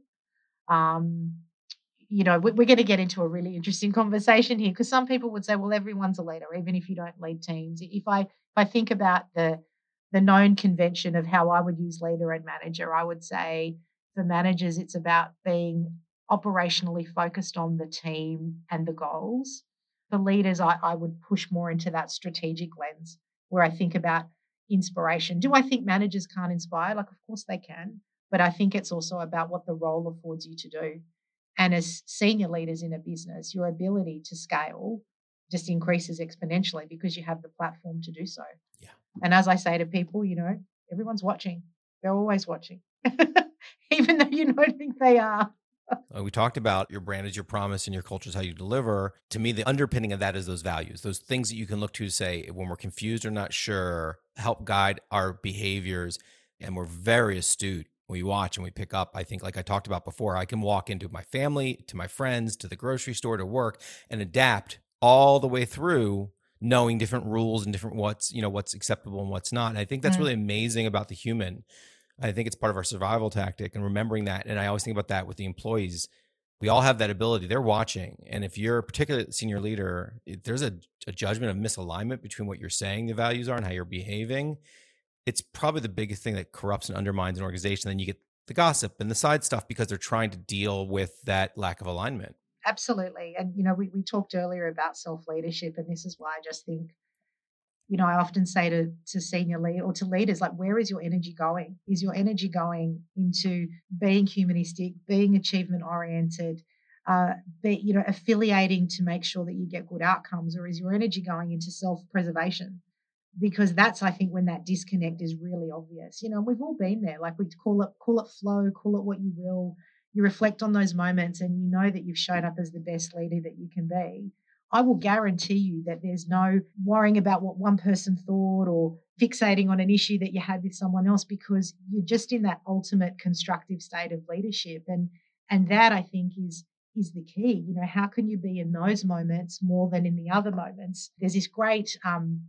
Um, you know, we're going to get into a really interesting conversation here because some people would say, well, everyone's a leader, even if you don't lead teams. If I if I think about the the known convention of how I would use leader and manager. I would say for managers, it's about being operationally focused on the team and the goals. For leaders, I, I would push more into that strategic lens where I think about inspiration. Do I think managers can't inspire? Like, of course they can, but I think it's also about what the role affords you to do. And as senior leaders in a business, your ability to scale just increases exponentially because you have the platform to do so. And as I say to people, you know, everyone's watching. They're always watching, even though you don't think they are. Uh, we talked about your brand is your promise and your culture is how you deliver. To me, the underpinning of that is those values, those things that you can look to say when we're confused or not sure, help guide our behaviors. And we're very astute we watch and we pick up. I think, like I talked about before, I can walk into my family, to my friends, to the grocery store, to work, and adapt all the way through knowing different rules and different what's you know what's acceptable and what's not. And I think that's mm. really amazing about the human. I think it's part of our survival tactic and remembering that. And I always think about that with the employees. We all have that ability. They're watching, and if you're a particular senior leader, there's a, a judgment of misalignment between what you're saying the values are and how you're behaving it's probably the biggest thing that corrupts and undermines an organization. Then you get the gossip and the side stuff because they're trying to deal with that lack of alignment. Absolutely. And, you know, we, we talked earlier about self leadership, and this is why I just think, you know, I often say to, to senior lead or to leaders, like, where is your energy going? Is your energy going into being humanistic, being achievement oriented, uh, be, you know, affiliating to make sure that you get good outcomes, or is your energy going into self preservation? because that's I think when that disconnect is really obvious. You know, we've all been there. Like we call it call it flow, call it what you will. You reflect on those moments and you know that you've shown up as the best leader that you can be. I will guarantee you that there's no worrying about what one person thought or fixating on an issue that you had with someone else because you're just in that ultimate constructive state of leadership and and that I think is is the key. You know, how can you be in those moments more than in the other moments? There's this great um,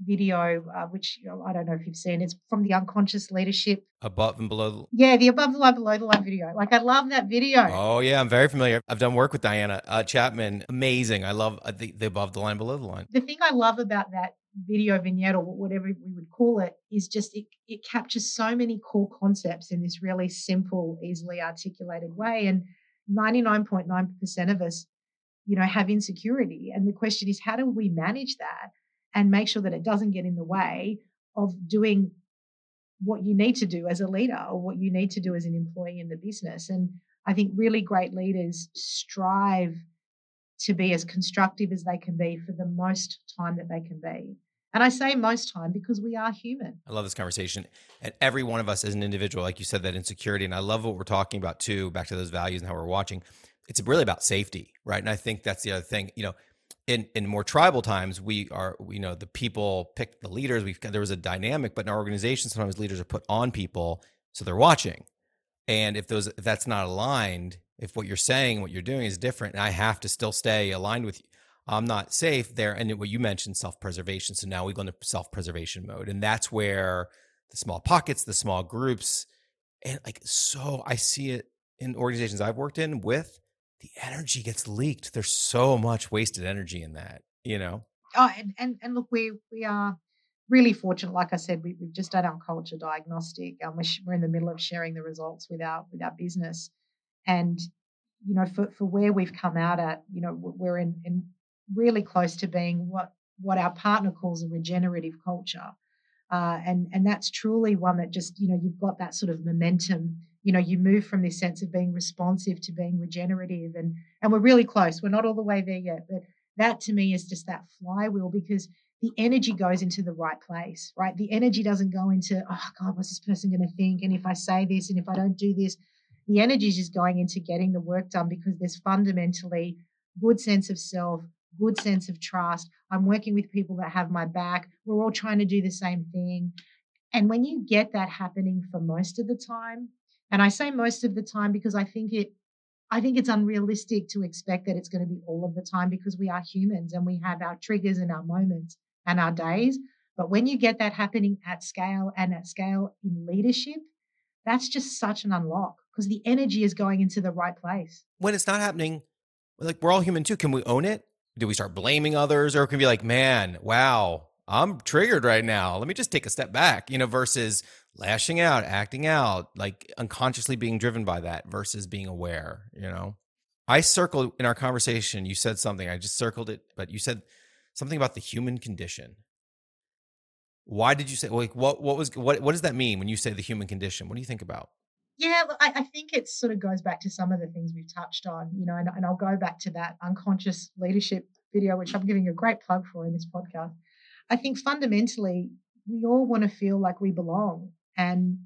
video, uh, which you know, I don't know if you've seen. It's from the Unconscious Leadership. Above and below. The... Yeah, the above the line, below the line video. Like I love that video. Oh yeah, I'm very familiar. I've done work with Diana uh, Chapman. Amazing. I love uh, the, the above the line, below the line. The thing I love about that video vignette or whatever we would call it is just it, it captures so many core concepts in this really simple, easily articulated way. And 99.9% of us, you know, have insecurity. And the question is, how do we manage that? And make sure that it doesn't get in the way of doing what you need to do as a leader or what you need to do as an employee in the business. And I think really great leaders strive to be as constructive as they can be for the most time that they can be. And I say most time because we are human. I love this conversation. And every one of us as an individual, like you said, that insecurity. And I love what we're talking about too, back to those values and how we're watching. It's really about safety, right? And I think that's the other thing. You know, in in more tribal times we are you know the people pick the leaders. We've there was a dynamic but in our organization sometimes leaders are put on people so they're watching. And if those if that's not aligned if what you're saying what you're doing is different and i have to still stay aligned with you i'm not safe there. And what you mentioned self-preservation. So now we go into self-preservation mode. And that's where the small pockets the small groups and like so i see it in organizations i've worked in with the energy gets leaked. There's so much wasted energy in that, you know. Oh, and and, and look, we we are really fortunate. Like I said, we, have just done our culture diagnostic. Um, we're, we're in the middle of sharing the results with our with our business, and you know, for for where we've come out at, you know, we're in, in really close to being what what our partner calls a regenerative culture. Uh, and and that's truly one that just you know you've got that sort of momentum you know you move from this sense of being responsive to being regenerative and and we're really close. We're not all the way there yet but that to me is just that flywheel because the energy goes into the right place right? The energy doesn't go into oh god what's this person going to think? And if i say this and if i don't do this the energy is just going into getting the work done because there's fundamentally good sense of self good sense of trust. I'm working with people that have my back. We're all trying to do the same thing. And when you get that happening for most of the time and I say most of the time because I think it I think it's unrealistic to expect that it's going to be all of the time because we are humans and we have our triggers and our moments and our days. But when you get that happening at scale and at scale in leadership, that's just such an unlock because the energy is going into the right place. When it's not happening, like we're all human too. Can we own it? Do we start blaming others or can we be like, man, wow, I'm triggered right now. Let me just take a step back, you know, versus lashing out, acting out, like unconsciously being driven by that versus being aware, you know. I circled in our conversation, you said something, I just circled it, but you said something about the human condition. Why did you say like what what was what what does that mean when you say the human condition? What do you think about? Yeah, I, I, think it sort of goes back to some of the things we've touched on, you know, and, and I'll go back to that unconscious leadership video, which I'm giving a great plug for in this podcast. I think fundamentally, we all want to feel like we belong. And,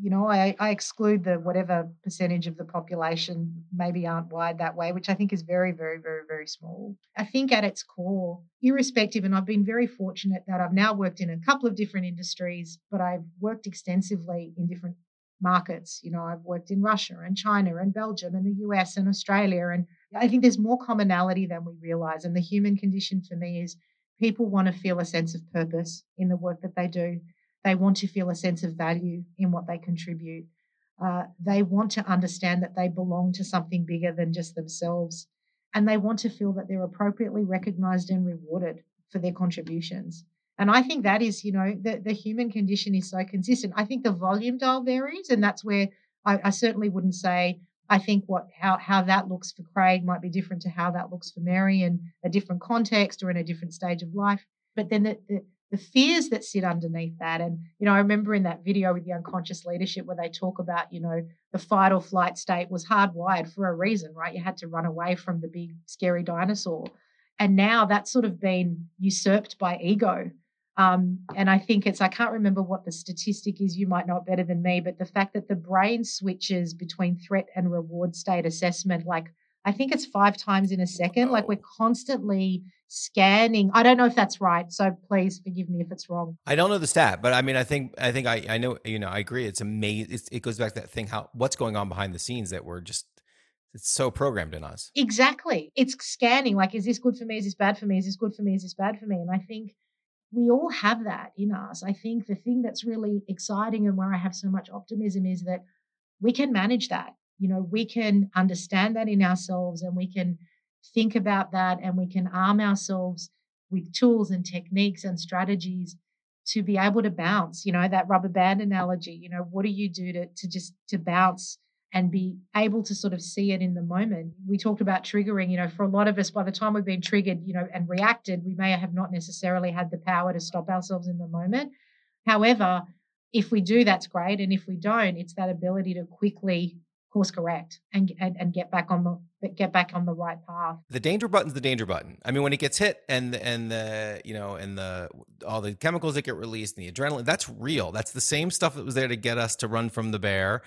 you know, I, I exclude the whatever percentage of the population maybe aren't wired that way, which I think is very, very, very, very small. I think at its core, irrespective, and I've been very fortunate that I've now worked in a couple of different industries, but I've worked extensively in different markets. You know, I've worked in Russia and China and Belgium and the US and Australia. And I think there's more commonality than we realize. And the human condition for me is people want to feel a sense of purpose in the work that they do. They want to feel a sense of value in what they contribute. Uh, they want to understand that they belong to something bigger than just themselves. And they want to feel that they're appropriately recognized and rewarded for their contributions. And I think that is, you know, the, the human condition is so consistent. I think the volume dial varies, and that's where I, I certainly wouldn't say I think what how how that looks for Craig might be different to how that looks for Mary in a different context or in a different stage of life. But then the, the, the fears that sit underneath that, and you know, I remember in that video with the unconscious leadership where they talk about, you know, the fight or flight state was hardwired for a reason, right? You had to run away from the big scary dinosaur, and now that's sort of been usurped by ego. Um, and I think it's, I can't remember what the statistic is, you might know it better than me, but the fact that the brain switches between threat and reward state assessment, like I think it's five times in a second. Like we're constantly scanning. I don't know if that's right. So please forgive me if it's wrong. I don't know the stat, but I mean, I think, I think I, I know, you know, I agree. It's amazing. It goes back to that thing, how, what's going on behind the scenes that we're just, it's so programmed in us. Exactly. It's scanning. Like, is this good for me? Is this bad for me? Is this good for me? Is this bad for me? And I think we all have that in us. I think the thing that's really exciting and where I have so much optimism is that we can manage that. You know, we can understand that in ourselves and we can think about that and we can arm ourselves with tools and techniques and strategies to be able to bounce. You know, that rubber band analogy, you know, what do you do to, to just to bounce and be able to sort of see it in the moment. We talked about triggering, you know, for a lot of us, by the time we've been triggered, you know, and reacted, we may have not necessarily had the power to stop ourselves in the moment. However, if we do, that's great. And if we don't, it's that ability to quickly course correct and, and and get back on the get back on the right path. The danger button's the danger button. I mean, when it gets hit and and the you know and the all the chemicals that get released and the adrenaline, that's real. That's the same stuff that was there to get us to run from the bear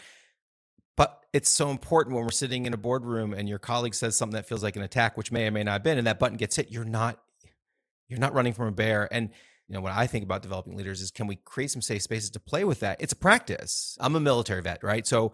but it's so important when we're sitting in a boardroom and your colleague says something that feels like an attack, which may or may not have been, and that button gets hit. You're not you're not running from a bear. And you know what I think about developing leaders is can we create some safe spaces to play with that? It's a practice. I'm a military vet, right? So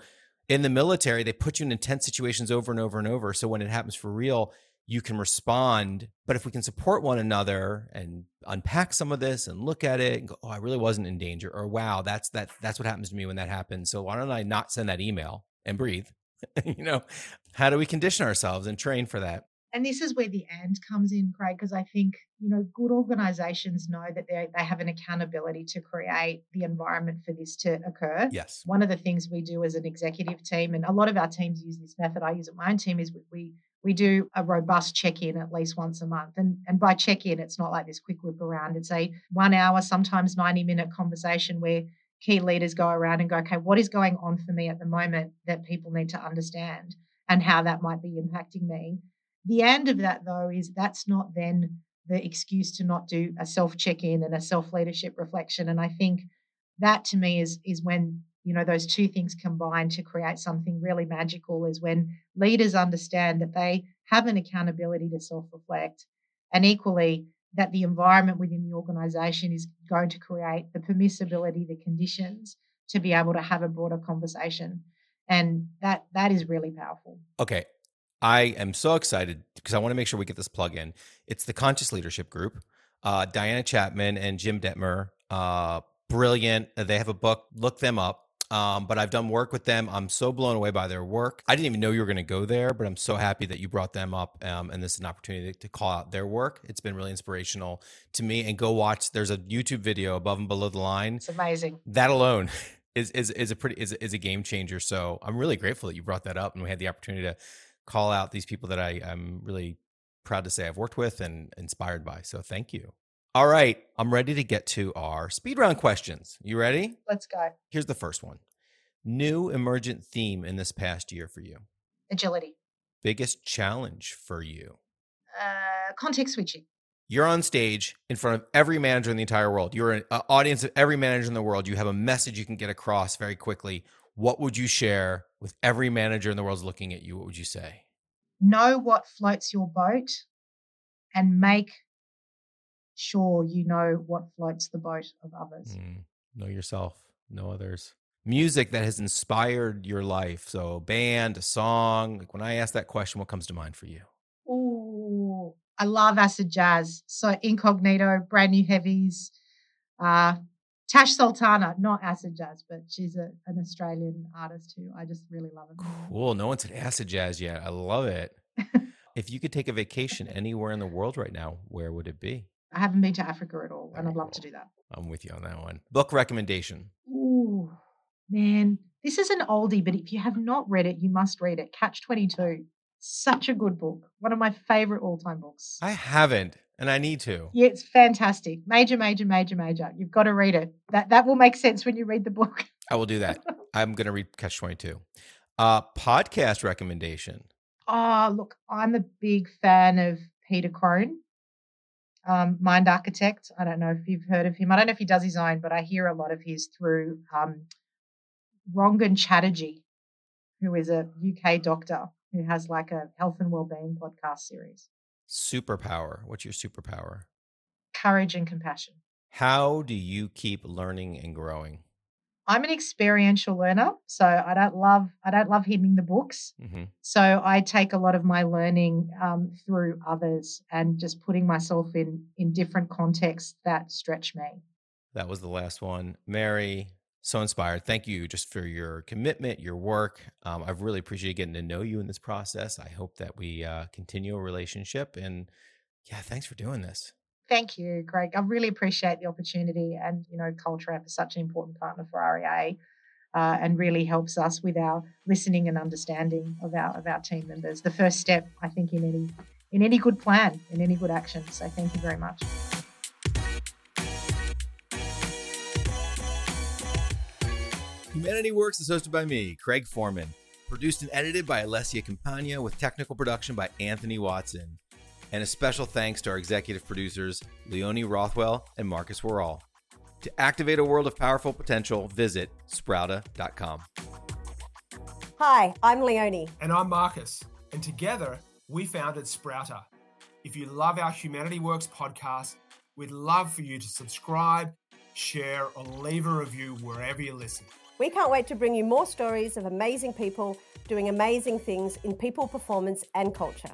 in the military, they put you in intense situations over and over and over. So when it happens for real, you can respond. But if we can support one another and unpack some of this and look at it and go, oh, I really wasn't in danger, or wow, that's that that's what happens to me when that happens. So why don't I not send that email and breathe? you know, how do we condition ourselves and train for that? And this is where the and comes in, Craig, because I think, you know, good organizations know that they, they have an accountability to create the environment for this to occur. Yes. One of the things we do as an executive team, and a lot of our teams use this method, I use it my own team, is we we do a robust check-in at least once a month. And, and by check-in, it's not like this quick whip around. It's a one hour, sometimes 90 minute conversation where key leaders go around and go, okay, what is going on for me at the moment that people need to understand and how that might be impacting me? The end of that, though, is that's not then the excuse to not do a self check in and a self leadership reflection. And I think that to me is, is when you know those two things combine to create something really magical is when leaders understand that they have an accountability to self reflect and equally that the environment within the organization is going to create the permissibility the conditions to be able to have a broader conversation. And that that is really powerful. Okay i am so excited because i want to make sure we get this plug in it's the conscious leadership group uh, diana chapman and jim dethmer uh, brilliant they have a book look them up Um, but I've done work with them. I'm so blown away by their work. I didn't even know you were going to go there, but I'm so happy that you brought them up. Um, and this is an opportunity to, to call out their work. It's been really inspirational to me. And go watch. There's a YouTube video above and below the line. It's amazing. That alone is is is a pretty is is a game changer. So I'm really grateful that you brought that up, and we had the opportunity to call out these people that I I'm really proud to say I've worked with and inspired by. So thank you. All right, I'm ready to get to our speed round questions. You ready? Let's go. Here's the first one. New emergent theme in this past year for you. Agility. Biggest challenge for you. Uh, context switching. You're on stage in front of every manager in the entire world. You're an audience of every manager in the world. You have a message you can get across very quickly. What would you share with every manager in the world looking at you? What would you say? Know what floats your boat and make sure you know what floats the boat of others. Mm, know yourself, know others. Music that has inspired your life. So, band, a song. Like when I ask that question, what comes to mind for you? Oh, I love acid jazz. So, Incognito, Brand New Heavies, uh, Tash Sultana, not acid jazz, but she's a, an Australian artist who I just really love. It. Cool. No one said acid jazz yet. I love it. if you could take a vacation anywhere in the world right now, where would it be? I haven't been to Africa at all, and I'd love to do that. I'm with you on that one. Book recommendation. Ooh, man, this is an oldie, but if you have not read it, you must read it. Catch 22. Such a good book. One of my favorite all time books. I haven't, and I need to. Yeah, it's fantastic. Major, major, major, major. You've got to read it. That that will make sense when you read the book. I will do that. I'm going to read Catch 22. Uh, podcast recommendation. Oh, look, I'm a big fan of Peter Crone um, Mind Architect. I don't know if you've heard of him. I don't know if he does his own, but I hear a lot of his through um, Rangan Chatterjee, who is a UK doctor who has like a health and well-being podcast series. Superpower. What's your superpower? Courage and compassion. How do you keep learning and growing? I'm an experiential learner, so I don't love I don't love hitting the books. Mm-hmm. So I take a lot of my learning um, through others and just putting myself in in different contexts that stretch me. That was the last one, Mary. So inspired. Thank you just for your commitment, your work. Um, I've really appreciated getting to know you in this process. I hope that we uh, continue a relationship. And yeah, thanks for doing this. Thank you, Craig. I really appreciate the opportunity, and you know, Culture Amp is such an important partner for REA, uh, and really helps us with our listening and understanding of our of our team members. The first step, I think, in any in any good plan, in any good action. So, thank you very much. Humanity Works is hosted by me, Craig Foreman. Produced and edited by Alessia Campagna with technical production by Anthony Watson. And a special thanks to our executive producers, Leonie Rothwell and Marcus Worrall. To activate a world of powerful potential, visit sprouta.com. Hi, I'm Leonie. And I'm Marcus. And together, we founded Sprouta. If you love our Humanity Works podcast, we'd love for you to subscribe, share, or leave a review wherever you listen. We can't wait to bring you more stories of amazing people doing amazing things in people, performance, and culture.